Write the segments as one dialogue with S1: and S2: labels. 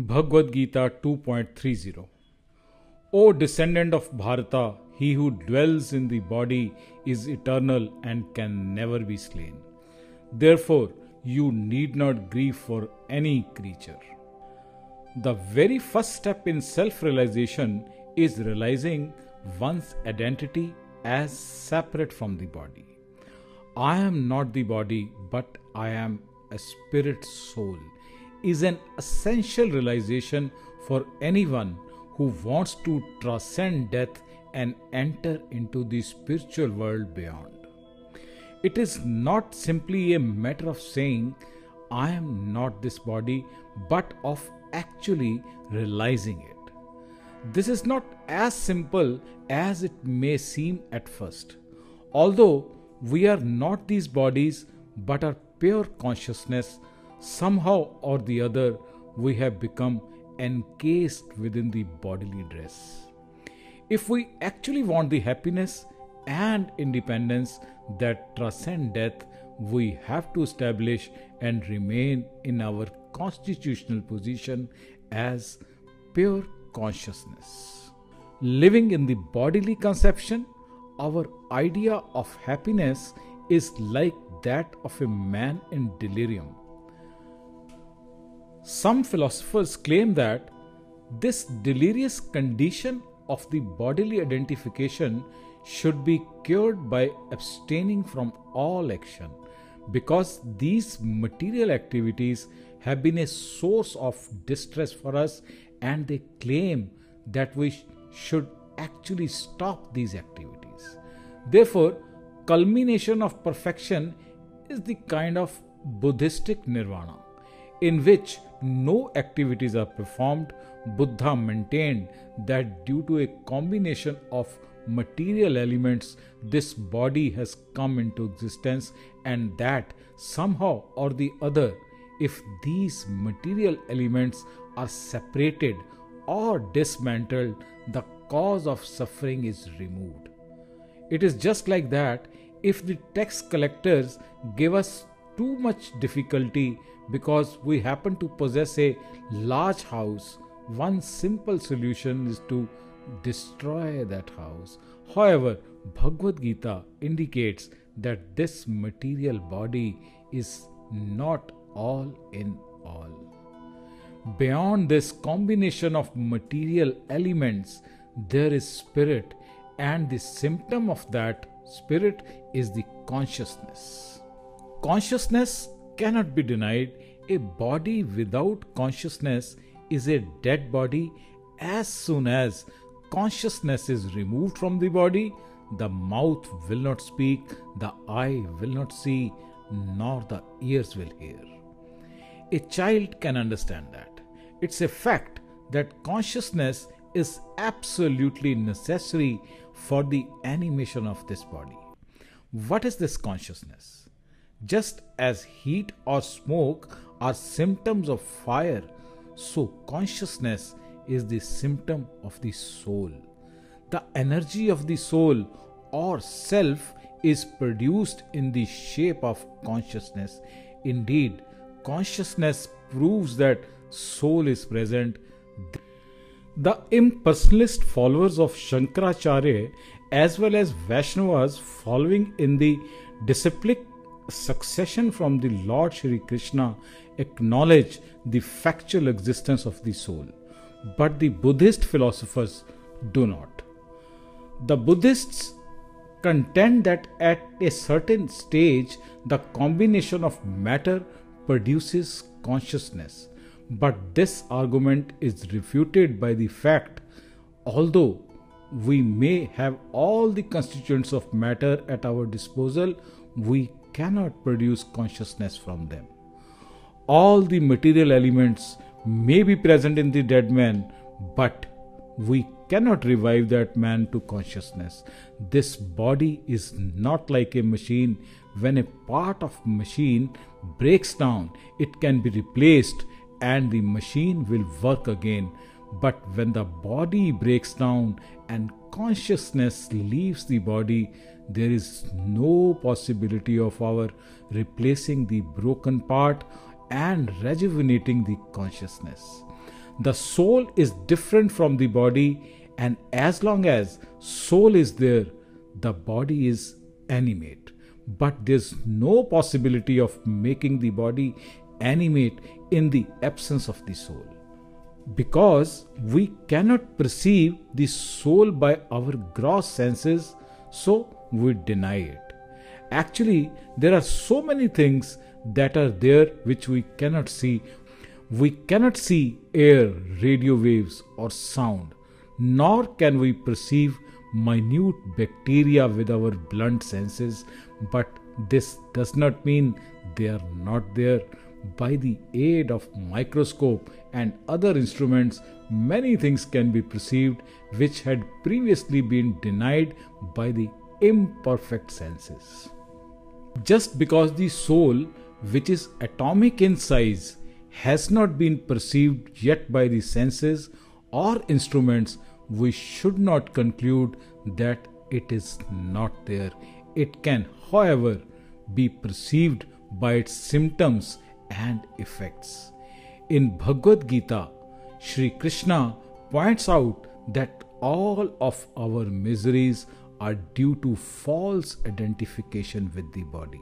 S1: Bhagavad Gita 2.30 O descendant of Bharata, he who dwells in the body is eternal and can never be slain. Therefore, you need not grieve for any creature. The very first step in self realization is realizing one's identity as separate from the body. I am not the body, but I am a spirit soul is an essential realization for anyone who wants to transcend death and enter into the spiritual world beyond. It is not simply a matter of saying, I am not this body, but of actually realizing it. This is not as simple as it may seem at first. Although we are not these bodies, but are pure consciousness somehow or the other, we have become encased within the bodily dress. If we actually want the happiness and independence that transcend death, we have to establish and remain in our constitutional position as pure consciousness. Living in the bodily conception, our idea of happiness is like that of a man in delirium some philosophers claim that this delirious condition of the bodily identification should be cured by abstaining from all action because these material activities have been a source of distress for us and they claim that we sh- should actually stop these activities. Therefore, culmination of perfection is the kind of Buddhistic nirvana in which no activities are performed, Buddha maintained that due to a combination of material elements, this body has come into existence, and that somehow or the other, if these material elements are separated or dismantled, the cause of suffering is removed. It is just like that if the tax collectors give us too much difficulty because we happen to possess a large house, one simple solution is to destroy that house. However, Bhagavad Gita indicates that this material body is not all in all. Beyond this combination of material elements, there is spirit, and the symptom of that spirit is the consciousness. Consciousness cannot be denied. A body without consciousness is a dead body. As soon as consciousness is removed from the body, the mouth will not speak, the eye will not see, nor the ears will hear. A child can understand that. It's a fact that consciousness is absolutely necessary for the animation of this body. What is this consciousness? Just as heat or smoke are symptoms of fire, so consciousness is the symptom of the soul. The energy of the soul or self is produced in the shape of consciousness. Indeed, consciousness proves that soul is present. The impersonalist followers of Shankaracharya as well as Vaishnavas following in the disciplic succession from the Lord Shri Krishna acknowledge the factual existence of the soul, but the Buddhist philosophers do not. The Buddhists contend that at a certain stage the combination of matter produces consciousness, but this argument is refuted by the fact although we may have all the constituents of matter at our disposal, we cannot produce consciousness from them. All the material elements may be present in the dead man, but we cannot revive that man to consciousness. This body is not like a machine. When a part of machine breaks down, it can be replaced and the machine will work again. But when the body breaks down and consciousness leaves the body, there is no possibility of our replacing the broken part and rejuvenating the consciousness. The soul is different from the body, and as long as soul is there, the body is animate. But there's no possibility of making the body animate in the absence of the soul. Because we cannot perceive the soul by our gross senses, so we deny it. Actually, there are so many things that are there which we cannot see. We cannot see air, radio waves, or sound, nor can we perceive minute bacteria with our blunt senses, but this does not mean they are not there. By the aid of microscope and other instruments, many things can be perceived which had previously been denied by the imperfect senses. Just because the soul, which is atomic in size, has not been perceived yet by the senses or instruments, we should not conclude that it is not there. It can, however, be perceived by its symptoms and effects. In Bhagavad Gita, Sri Krishna points out that all of our miseries are due to false identification with the body.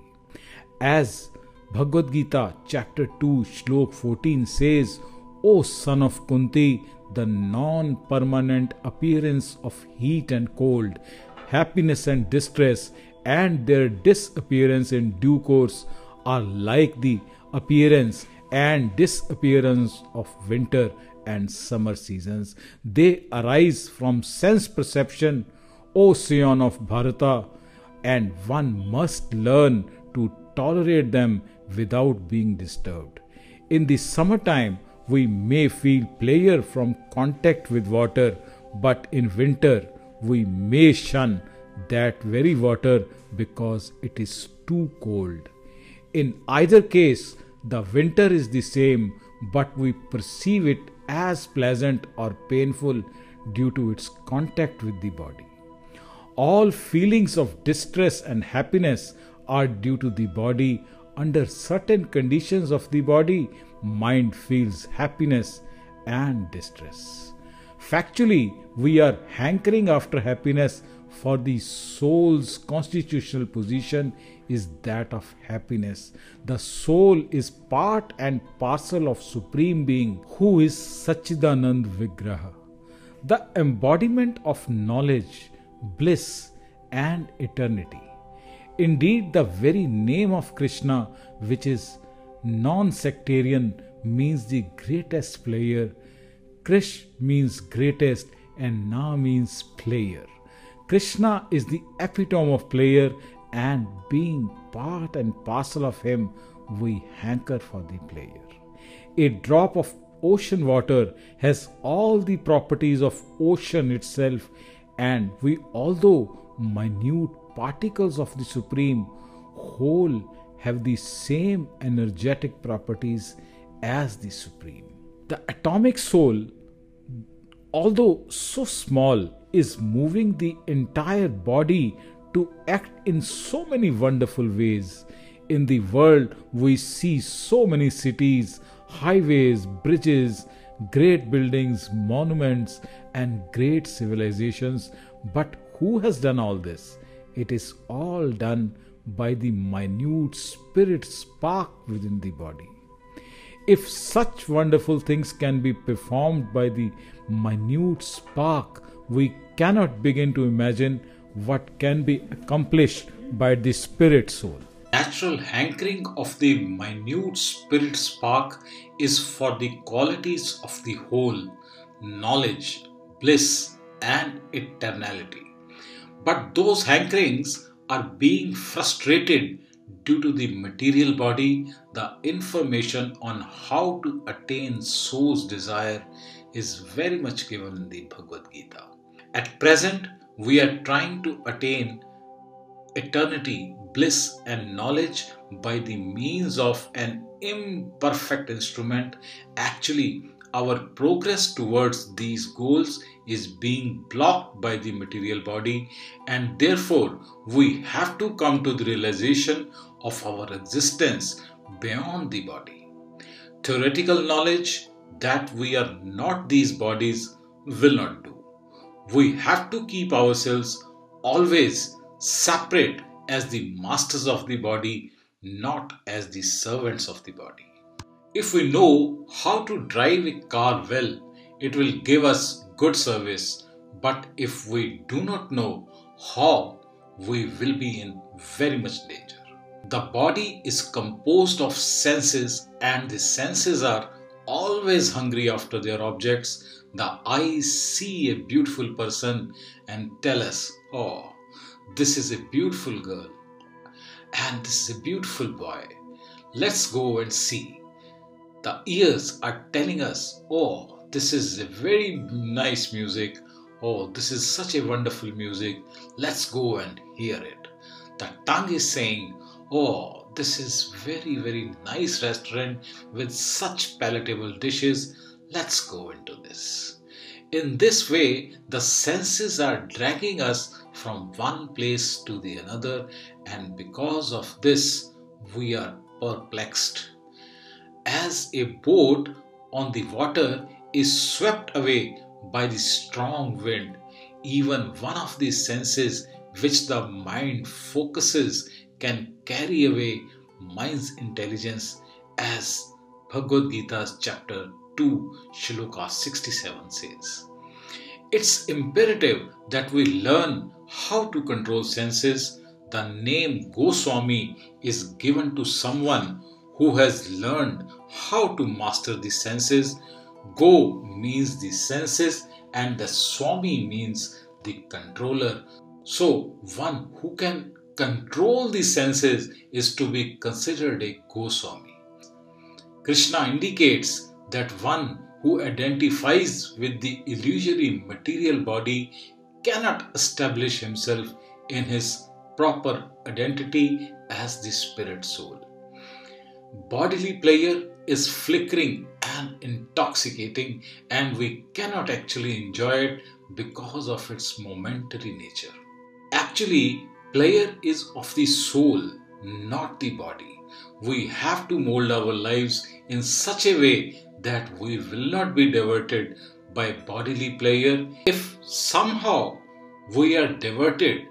S1: As Bhagavad Gita chapter 2 shlok 14 says, O son of Kunti, the non permanent appearance of heat and cold, happiness and distress, and their disappearance in due course are like the appearance and disappearance of winter and summer seasons. They arise from sense perception ocean of Bharata, and one must learn to tolerate them without being disturbed. In the summertime, we may feel pleasure from contact with water, but in winter, we may shun that very water because it is too cold. In either case, the winter is the same, but we perceive it as pleasant or painful due to its contact with the body all feelings of distress and happiness are due to the body. Under certain conditions of the body, mind feels happiness and distress. Factually, we are hankering after happiness, for the soul's constitutional position is that of happiness. The soul is part and parcel of Supreme Being, who is Sachidanand Vigraha. The embodiment of knowledge bliss, and eternity. Indeed, the very name of Krishna, which is non sectarian, means the greatest player. Krish means greatest, and Na means player. Krishna is the epitome of player, and being part and parcel of him, we hanker for the player. A drop of ocean water has all the properties of ocean itself and we, although minute particles of the Supreme, whole have the same energetic properties as the Supreme. The atomic soul, although so small, is moving the entire body to act in so many wonderful ways. In the world, we see so many cities, highways, bridges, great buildings, monuments, and great civilizations. But who has done all this? It is all done by the minute spirit spark within the body. If such wonderful things can be performed by the minute spark, we cannot begin to imagine what can be accomplished by the spirit soul
S2: natural hankering of the minute spirit spark is for the qualities of the whole knowledge, bliss, and eternality. But those hankerings are being frustrated due to the material body, the information on how to attain soul's desire is very much given in the Bhagavad Gita. At present, we are trying to attain eternity bliss and knowledge by the means of an imperfect instrument, actually, our progress towards these goals is being blocked by the material body, and therefore, we have to come to the realization of our existence beyond the body. Theoretical knowledge that we are not these bodies will not do. We have to keep ourselves always separate as the masters of the body, not as the servants of the body. If we know how to drive a car well, it will give us good service. But if we do not know how, we will be in very much danger. The body is composed of senses, and the senses are always hungry after their objects. The eyes see a beautiful person and tell us, Oh, this is a beautiful girl, and this is a beautiful boy. Let's go and see. The ears are telling us, Oh, this is a very nice music. Oh, this is such a wonderful music. Let's go and hear it. The tongue is saying, Oh, this is very, very nice restaurant with such palatable dishes. Let's go into this. In this way, the senses are dragging us from one place to the another, and because of this, we are perplexed. As a boat on the water is swept away by the strong wind, even one of the senses which the mind focuses can carry away mind's intelligence as Bhagavad Gita's chapter 2 shloka 67 says. It's imperative that we learn how to control senses. The name Goswami is given to someone who has learned how to master the senses. Go means the senses and the Swami means the controller. So, one who can control the senses is to be considered a Goswami. Krishna indicates that one who identifies with the illusory material body cannot establish himself in his proper identity as the spirit soul. Bodily pleasure is flickering and intoxicating, and we cannot actually enjoy it because of its momentary nature. Actually, player is of the soul, not the body. We have to mold our lives in such a way that we will not be diverted by bodily player. If somehow we are diverted,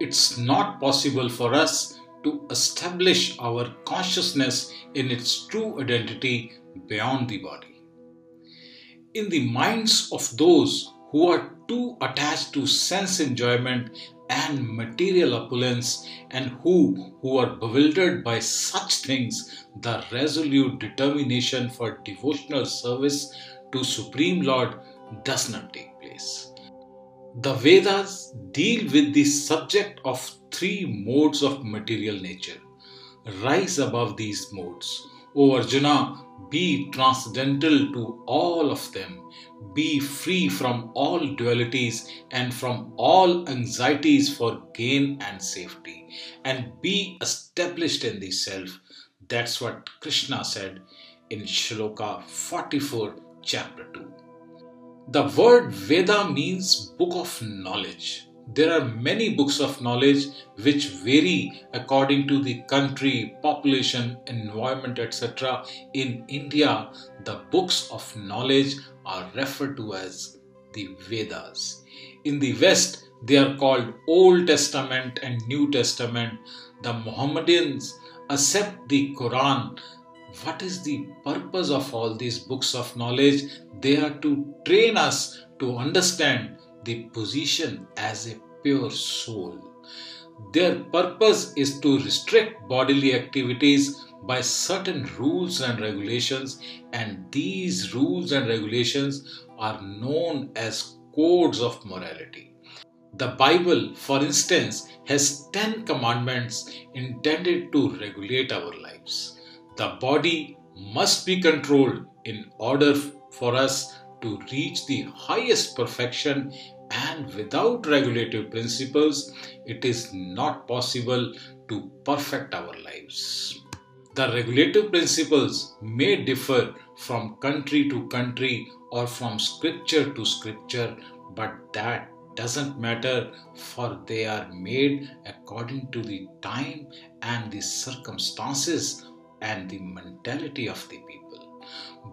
S2: it's not possible for us to establish our consciousness in its true identity beyond the body. In the minds of those who are too attached to sense enjoyment and material opulence and who who are bewildered by such things the resolute determination for devotional service to supreme lord does not take place the vedas deal with the subject of three modes of material nature rise above these modes o arjuna be transcendental to all of them. Be free from all dualities and from all anxieties for gain and safety. And be established in the self. That's what Krishna said in Shloka 44, chapter 2. The word Veda means book of knowledge there are many books of knowledge which vary according to the country, population, environment, etc. In India, the books of knowledge are referred to as the Vedas. In the West, they are called Old Testament and New Testament. The Mohammedans accept the Quran. What is the purpose of all these books of knowledge? They are to train us to understand the position as a pure soul. Their purpose is to restrict bodily activities by certain rules and regulations, and these rules and regulations are known as codes of morality. The Bible, for instance, has 10 commandments intended to regulate our lives. The body must be controlled in order for us to reach the highest perfection and without regulative principles, it is not possible to perfect our lives. The regulative principles may differ from country to country or from scripture to scripture, but that doesn't matter for they are made according to the time and the circumstances and the mentality of the people.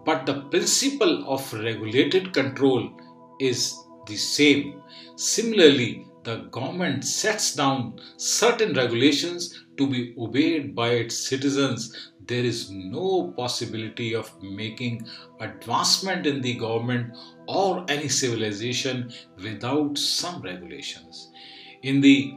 S2: but the principle of regulated control is the same. Similarly, the government sets down certain regulations to be obeyed by its citizens. There is no possibility of making advancement in the government or any civilization without some regulations. In the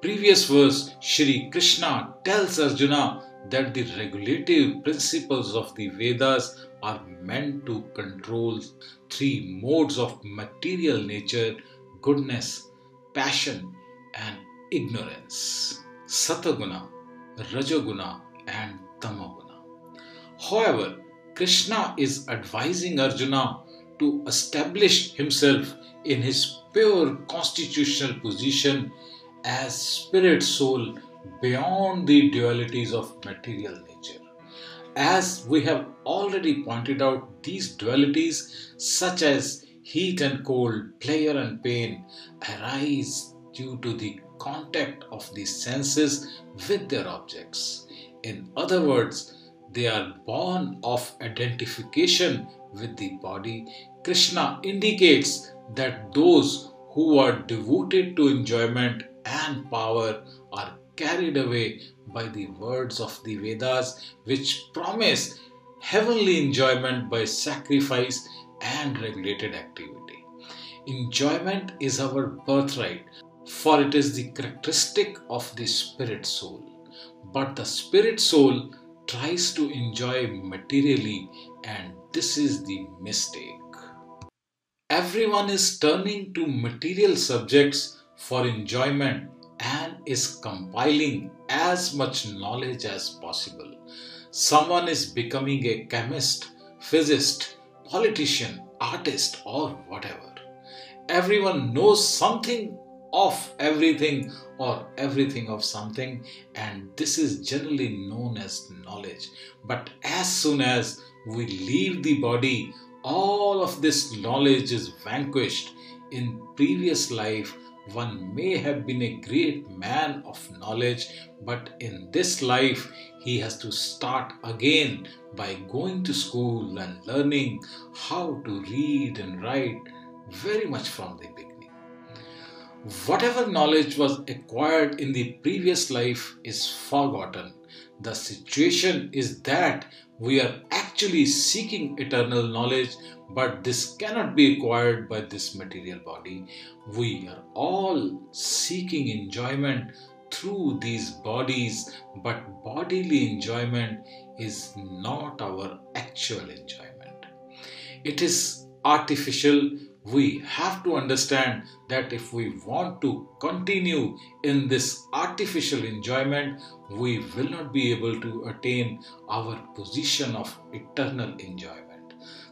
S2: previous verse, Shri Krishna tells Arjuna that the regulative principles of the Vedas are meant to control three modes of material nature goodness, passion, and ignorance Sataguna, Rajoguna, and Tamaguna. However, Krishna is advising Arjuna to establish himself in his pure constitutional position as spirit soul beyond the dualities of material nature. As we have already pointed out, these dualities, such as heat and cold, pleasure and pain, arise due to the contact of the senses with their objects. In other words, they are born of identification with the body. Krishna indicates that those who are devoted to enjoyment and power are carried away by the words of the Vedas, which promise heavenly enjoyment by sacrifice and regulated activity. Enjoyment is our birthright, for it is the characteristic of the spirit soul. But the spirit soul tries to enjoy materially, and this is the mistake. Everyone is turning to material subjects for enjoyment and is compiling as much knowledge as possible. Someone is becoming a chemist, physicist, politician, artist, or whatever. Everyone knows something of everything or everything of something, and this is generally known as knowledge. But as soon as we leave the body, all of this knowledge is vanquished. In previous life, one may have been a great man of knowledge, but in this life, he has to start again by going to school and learning how to read and write very much from the beginning. Whatever knowledge was acquired in the previous life is forgotten. The situation is that we are actually seeking eternal knowledge, but this cannot be acquired by this material body. We are all seeking enjoyment through these bodies, but bodily enjoyment is not our actual enjoyment. It is artificial we have to understand that if we want to continue in this artificial enjoyment, we will not be able to attain our position of eternal enjoyment.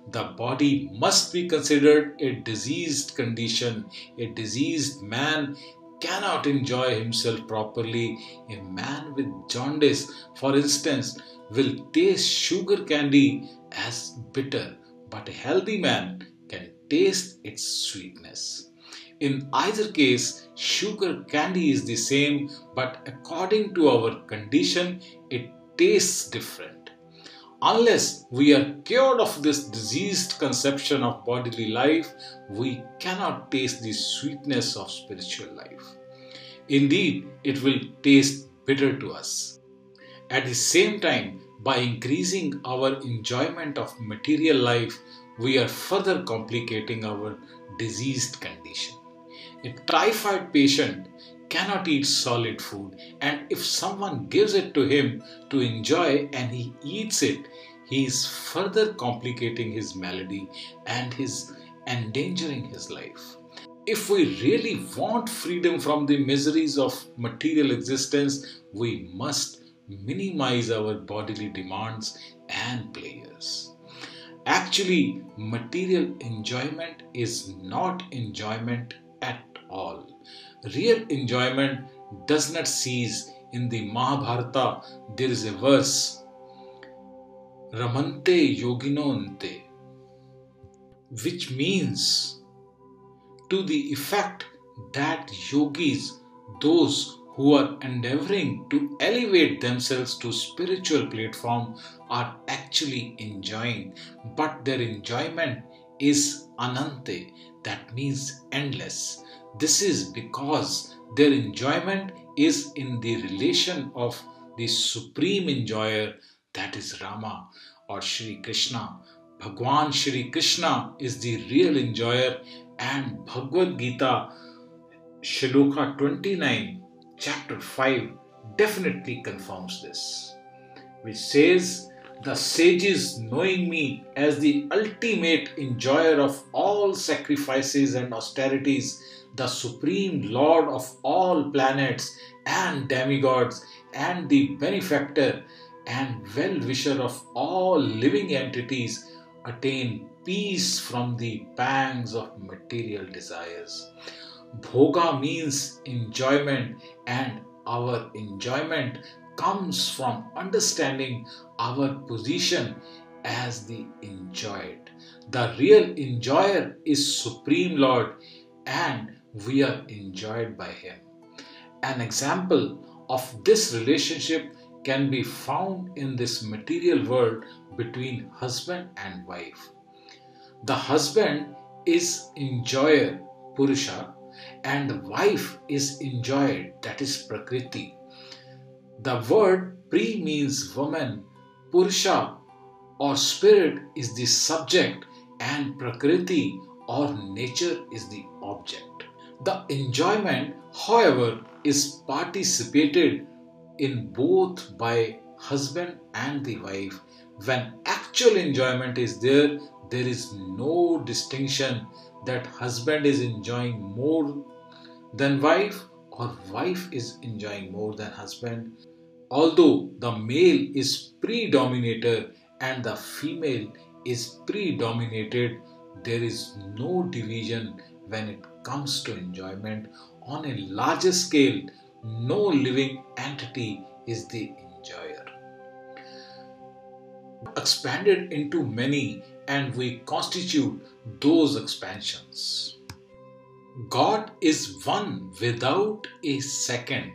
S2: The body must be considered a diseased condition. A diseased man cannot enjoy himself properly. A man with jaundice, for instance, will taste sugar candy as bitter, but a healthy man can taste its sweetness. In either case, sugar candy is the same, but according to our condition, it tastes different. Unless we are cured of this diseased conception of bodily life, we cannot taste the sweetness of spiritual life. Indeed, it will taste bitter to us. At the same time, by increasing our enjoyment of material life, we are further complicating our diseased condition. A typhoid patient cannot eat solid food, and if someone gives it to him to enjoy and he eats it, he is further complicating his malady and his endangering his life. If we really want freedom from the miseries of material existence, we must minimize our bodily demands and pleasures. Actually, material enjoyment is not enjoyment at all. Real enjoyment does not cease. In the Mahabharata, there is a verse Ramante Yoginonte, which means to the effect that yogis, those who are endeavoring to elevate themselves to spiritual platform are actually enjoying, but their enjoyment is anante, that means endless. This is because their enjoyment is in the relation of the supreme enjoyer, that is Rama or Shri Krishna. Bhagwan Shri Krishna is the real enjoyer, and Bhagavad Gita, Shloka 29, chapter 5, definitely confirms this, which says, The sages, knowing me as the ultimate enjoyer of all sacrifices and austerities, the supreme lord of all planets and demigods, and the benefactor and well wisher of all living entities, attain peace from the pangs of material desires. Bhoga means enjoyment, and our enjoyment comes from understanding our position as the enjoyed. The real enjoyer is Supreme Lord, and we are enjoyed by Him. An example of this relationship can be found in this material world between husband and wife. The husband is enjoyer, Purusha, and the wife is enjoyed, that is Prakriti. The word Pri means woman, Purusha or spirit is the subject, and Prakriti or nature is the object. The enjoyment, however, is participated in both by husband and the wife. When actual enjoyment is there, there is no distinction that husband is enjoying more than wife or wife is enjoying more than husband. Although the male is predominator and the female is predominated, there is no division when it comes to enjoyment. On a larger scale, no living entity is the enjoyer. Expanded into many, and we constitute those expansions. God is one without a second,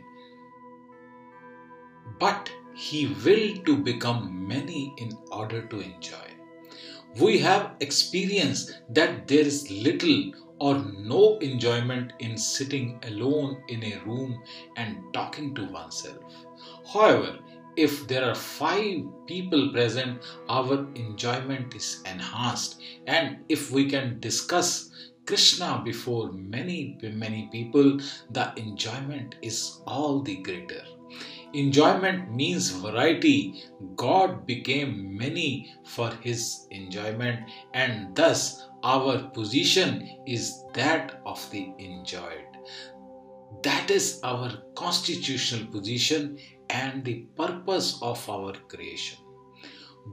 S2: but He will to become many in order to enjoy. We have experienced that there is little or no enjoyment in sitting alone in a room and talking to oneself. However, if there are five people present, our enjoyment is enhanced, and if we can discuss Krishna before many, many people, the enjoyment is all the greater. Enjoyment means variety. God became many for his enjoyment, and thus our position is that of the enjoyed. That is our constitutional position and the purpose of our creation.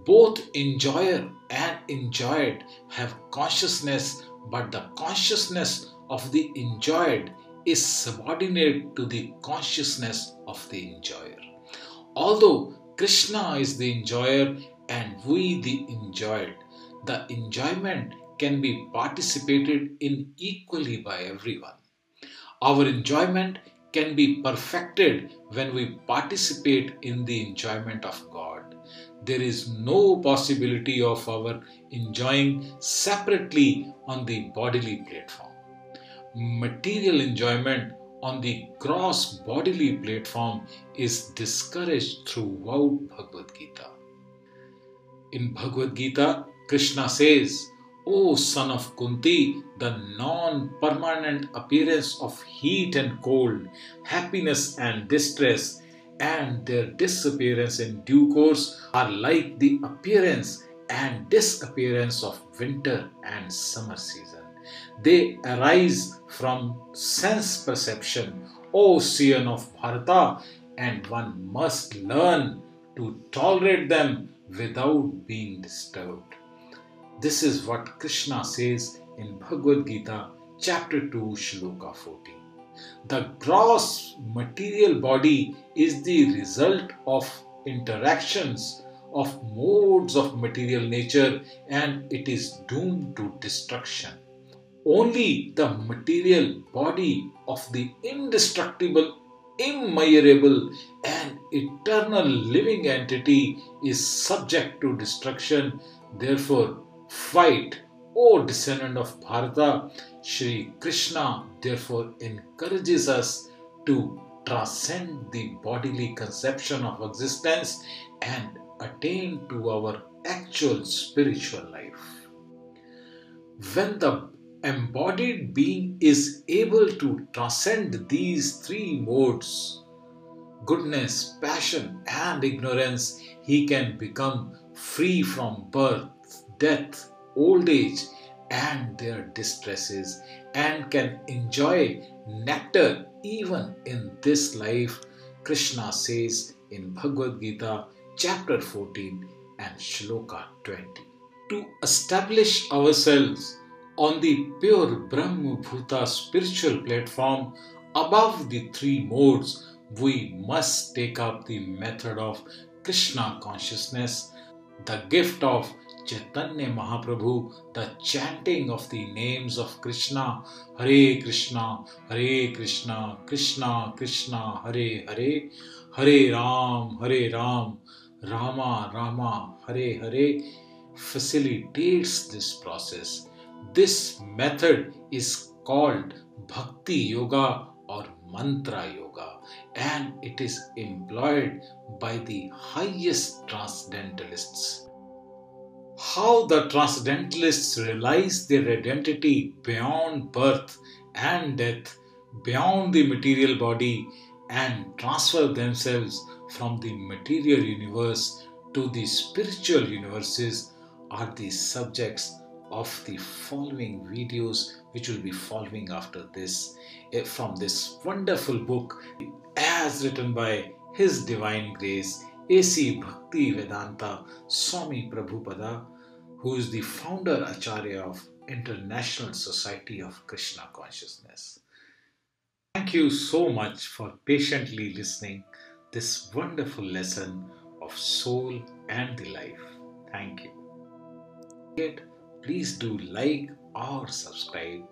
S2: Both enjoyer and enjoyed have consciousness, but the consciousness of the enjoyed is subordinate to the consciousness of the enjoyer. Although Krishna is the enjoyer and we the enjoyed, the enjoyment can be participated in equally by everyone. Our enjoyment can be perfected when we participate in the enjoyment of God. There is no possibility of our enjoying separately on the bodily platform. Material enjoyment on the gross bodily platform is discouraged throughout Bhagavad Gita. In Bhagavad Gita, Krishna says, O son of Kunti, the non permanent appearance of heat and cold, happiness and distress, and their disappearance in due course are like the appearance and disappearance of winter and summer season. They arise from sense perception, O Sian of Bharata, and one must learn to tolerate them without being disturbed. This is what Krishna says in Bhagavad Gita, chapter 2, Shloka 14. The gross material body is the result of interactions of modes of material nature and it is doomed to destruction. Only the material body of the indestructible immeasurable and eternal living entity is subject to destruction. Therefore, fight, O descendant of Bharata. Sri Krishna therefore encourages us to transcend the bodily conception of existence and attain to our actual spiritual life. When the embodied being is able to transcend these three modes goodness, passion, and ignorance, he can become free from birth, death, old age, and their distresses, and can enjoy nectar even in this life. Krishna says in Bhagavad Gita, chapter 14 and Shloka 20. To establish ourselves on the pure Brahma Bhuta spiritual platform above the three modes, we must take up the method of Krishna consciousness, the gift of Chaitanya Mahaprabhu the chanting of the names of Krishna Hare Krishna Hare Krishna Krishna Krishna Hare Hare Hare Ram Hare Ram Rama Rama Hare Hare facilitates this process this method is called bhakti yoga or mantra yoga and it is employed by the highest transcendentalists How the transcendentalists realize their identity beyond birth and death, beyond the material body, and transfer themselves from the material universe to the spiritual universes are the subjects of the following videos which will be following after this eh, from this wonderful book as written by his divine grace AC Bhaktivedanta Swami Prabhupada who is the founder acharya of International Society of Krishna Consciousness. Thank you so much for patiently listening this wonderful lesson of soul and the life. Thank you. Please do like or subscribe